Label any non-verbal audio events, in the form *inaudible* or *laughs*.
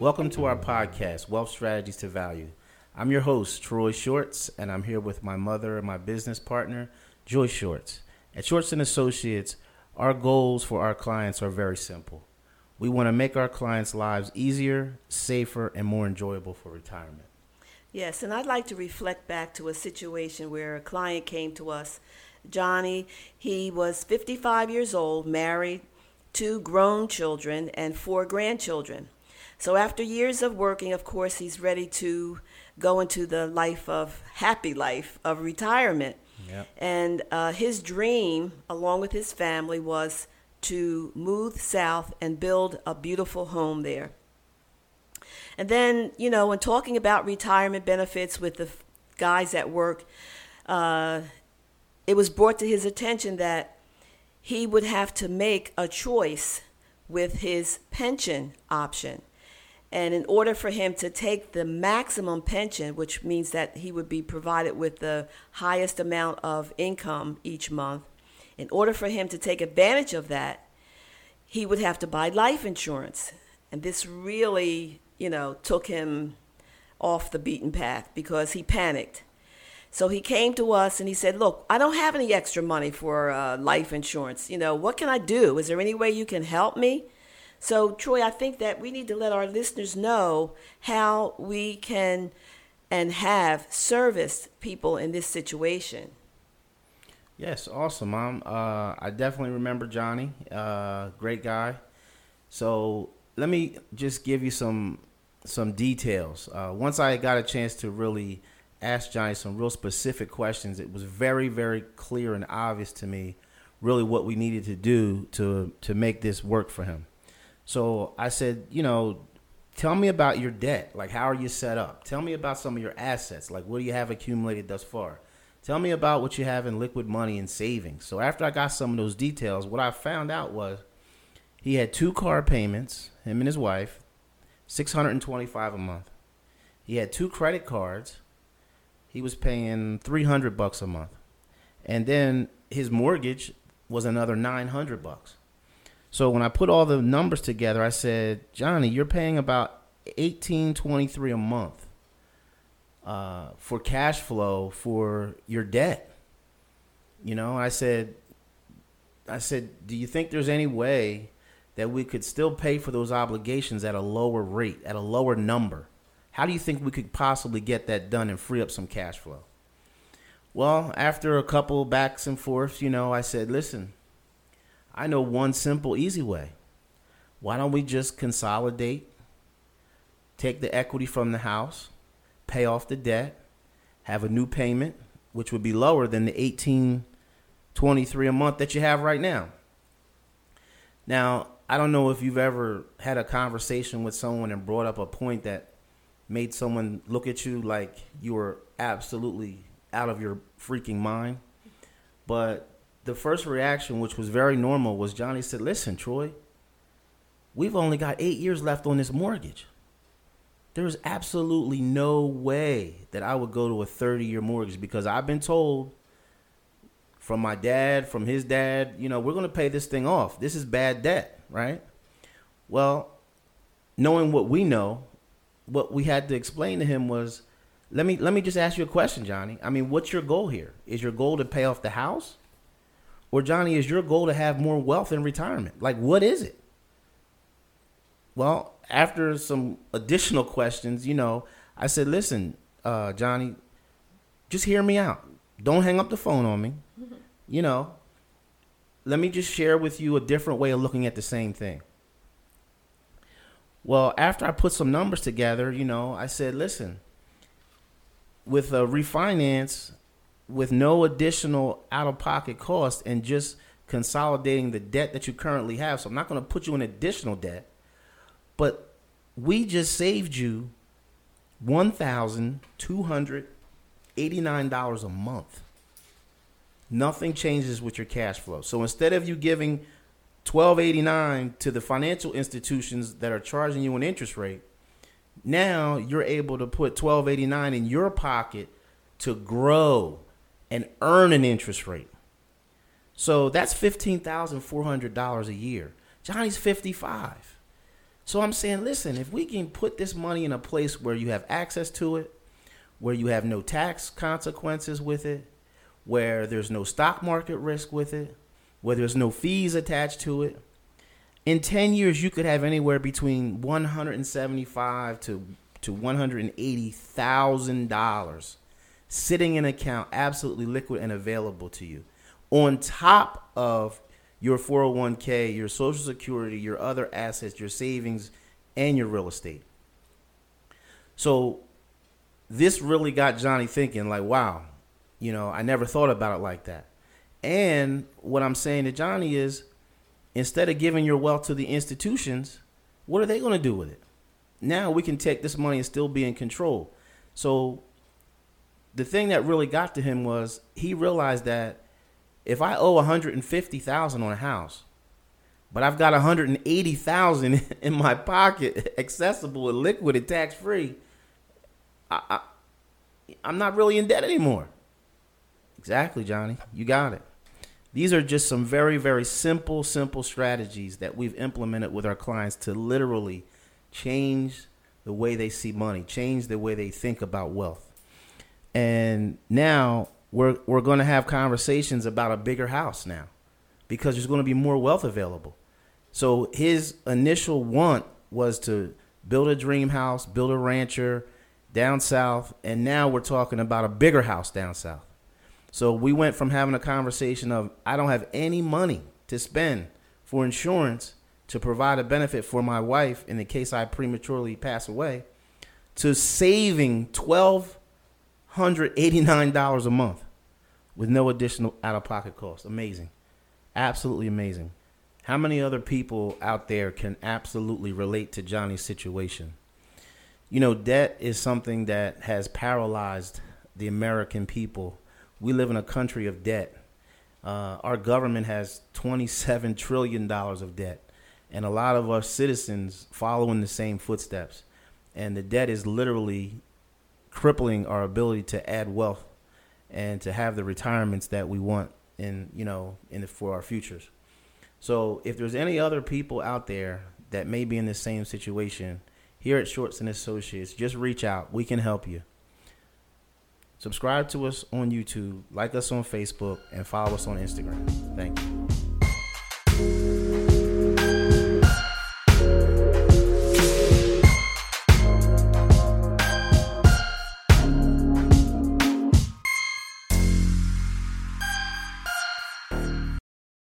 Welcome to our podcast, Wealth Strategies to Value. I'm your host, Troy Shorts, and I'm here with my mother and my business partner, Joyce Shorts. At Shorts and Associates, our goals for our clients are very simple. We want to make our clients' lives easier, safer, and more enjoyable for retirement. Yes, and I'd like to reflect back to a situation where a client came to us. Johnny, he was 55 years old, married, two grown children, and four grandchildren. So after years of working, of course, he's ready to go into the life of happy life of retirement. Yep. And uh, his dream, along with his family, was to move south and build a beautiful home there. And then, you know, when talking about retirement benefits with the guys at work, uh, it was brought to his attention that he would have to make a choice with his pension option. And in order for him to take the maximum pension, which means that he would be provided with the highest amount of income each month, in order for him to take advantage of that, he would have to buy life insurance. And this really, you know, took him off the beaten path because he panicked. So he came to us and he said, Look, I don't have any extra money for uh, life insurance. You know, what can I do? Is there any way you can help me? So, Troy, I think that we need to let our listeners know how we can and have serviced people in this situation. Yes, awesome, Mom. Uh, I definitely remember Johnny. Uh, great guy. So let me just give you some some details. Uh, once I got a chance to really ask Johnny some real specific questions, it was very, very clear and obvious to me, really what we needed to do to to make this work for him. So I said, you know, tell me about your debt. Like, how are you set up? Tell me about some of your assets. Like, what do you have accumulated thus far? Tell me about what you have in liquid money and savings. So after I got some of those details, what I found out was he had two car payments, him and his wife, 625 a month. He had two credit cards. He was paying 300 bucks a month. And then his mortgage was another 900 bucks. So when I put all the numbers together, I said, Johnny, you're paying about eighteen twenty three a month uh, for cash flow for your debt. You know, I said, I said, do you think there's any way that we could still pay for those obligations at a lower rate, at a lower number? How do you think we could possibly get that done and free up some cash flow? Well, after a couple backs and forths, you know, I said, listen, I know one simple, easy way. Why don't we just consolidate, take the equity from the house, pay off the debt, have a new payment, which would be lower than the eighteen twenty three a month that you have right now. Now, I don't know if you've ever had a conversation with someone and brought up a point that made someone look at you like you were absolutely out of your freaking mind. But the first reaction, which was very normal, was Johnny said, Listen, Troy, we've only got eight years left on this mortgage. There's absolutely no way that I would go to a 30 year mortgage because I've been told from my dad, from his dad, you know, we're going to pay this thing off. This is bad debt, right? Well, knowing what we know, what we had to explain to him was let me let me just ask you a question, Johnny. I mean, what's your goal here? Is your goal to pay off the house? Or Johnny, is your goal to have more wealth in retirement? Like, what is it? Well, after some additional questions, you know, I said, listen, uh, Johnny, just hear me out. Don't hang up the phone on me. *laughs* You know, let me just share with you a different way of looking at the same thing. Well, after I put some numbers together, you know, I said, listen, with a refinance, with no additional out of pocket cost and just consolidating the debt that you currently have. So I'm not going to put you in additional debt, but we just saved you $1,289 a month. Nothing changes with your cash flow. So instead of you giving 1,289 to the financial institutions that are charging you an interest rate, now you're able to put 1,289 in your pocket to grow and earn an interest rate. So that's $15,400 a year. Johnny's 55. So I'm saying, listen, if we can put this money in a place where you have access to it, where you have no tax consequences with it, where there's no stock market risk with it, where there's no fees attached to it, in 10 years you could have anywhere between 175 to to 180,000 dollars sitting in an account absolutely liquid and available to you on top of your 401k, your social security, your other assets, your savings and your real estate. So this really got Johnny thinking like, wow, you know, I never thought about it like that. And what I'm saying to Johnny is instead of giving your wealth to the institutions, what are they going to do with it? Now we can take this money and still be in control. So the thing that really got to him was he realized that if I owe 150,000 on a house, but I've got 180,000 *laughs* in my pocket, *laughs* accessible and liquid and tax free, I, I, I'm not really in debt anymore. Exactly, Johnny. You got it. These are just some very, very simple, simple strategies that we've implemented with our clients to literally change the way they see money, change the way they think about wealth. And now we're we're going to have conversations about a bigger house now because there's going to be more wealth available. So his initial want was to build a dream house, build a rancher down south, and now we're talking about a bigger house down south. So we went from having a conversation of I don't have any money to spend for insurance to provide a benefit for my wife in the case I prematurely pass away to saving twelve hundred eighty nine dollars a month with no additional out of pocket cost. Amazing. Absolutely amazing. How many other people out there can absolutely relate to Johnny's situation? You know, debt is something that has paralyzed the American people we live in a country of debt. Uh, our government has $27 trillion of debt, and a lot of our citizens following the same footsteps. And the debt is literally crippling our ability to add wealth and to have the retirements that we want in you know in the, for our futures. So if there's any other people out there that may be in the same situation, here at Shorts and Associates, just reach out. We can help you. Subscribe to us on YouTube, like us on Facebook, and follow us on Instagram. Thank you.